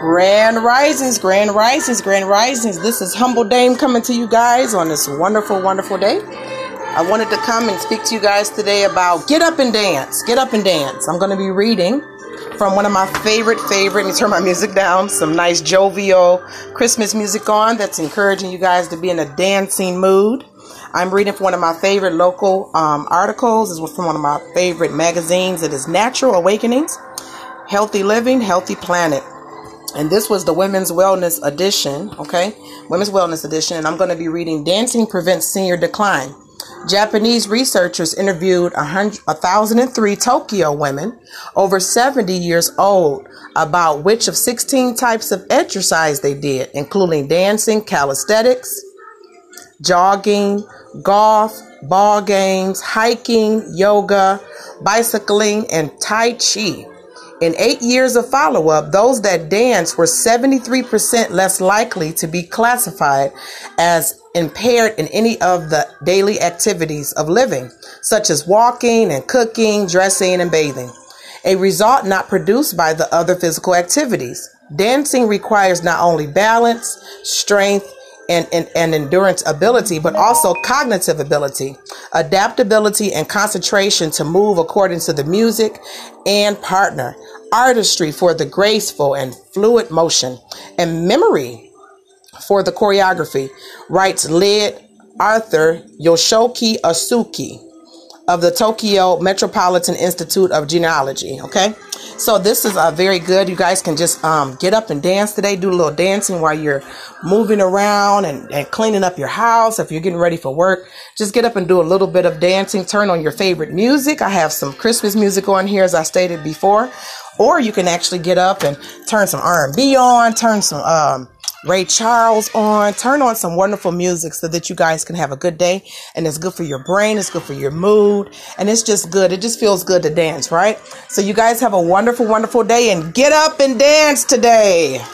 Grand Risings, Grand Risings, Grand Risings. This is Humble Dame coming to you guys on this wonderful, wonderful day. I wanted to come and speak to you guys today about get up and dance. Get up and dance. I'm going to be reading from one of my favorite, favorite, let me turn my music down, some nice jovial Christmas music on that's encouraging you guys to be in a dancing mood. I'm reading from one of my favorite local um, articles. It's from one of my favorite magazines. It is Natural Awakenings, Healthy Living, Healthy Planet. And this was the Women's Wellness Edition, okay? Women's Wellness Edition. And I'm going to be reading Dancing Prevents Senior Decline. Japanese researchers interviewed 1,003 Tokyo women over 70 years old about which of 16 types of exercise they did, including dancing, calisthenics, jogging, golf, ball games, hiking, yoga, bicycling, and Tai Chi. In eight years of follow up, those that danced were 73% less likely to be classified as impaired in any of the daily activities of living, such as walking and cooking, dressing, and bathing. A result not produced by the other physical activities. Dancing requires not only balance, strength, and, and, and endurance ability, but also cognitive ability, adaptability, and concentration to move according to the music and partner, artistry for the graceful and fluid motion, and memory for the choreography, writes Lid Arthur Yoshoki Asuki of the Tokyo Metropolitan Institute of Genealogy. Okay. So this is uh, very good. You guys can just um, get up and dance today. Do a little dancing while you're moving around and, and cleaning up your house. If you're getting ready for work, just get up and do a little bit of dancing. Turn on your favorite music. I have some Christmas music on here, as I stated before. Or you can actually get up and turn some R&B on, turn some um, Ray Charles on. Turn on some wonderful music so that you guys can have a good day. And it's good for your brain, it's good for your mood, and it's just good. It just feels good to dance, right? So, you guys have a wonderful, wonderful day and get up and dance today.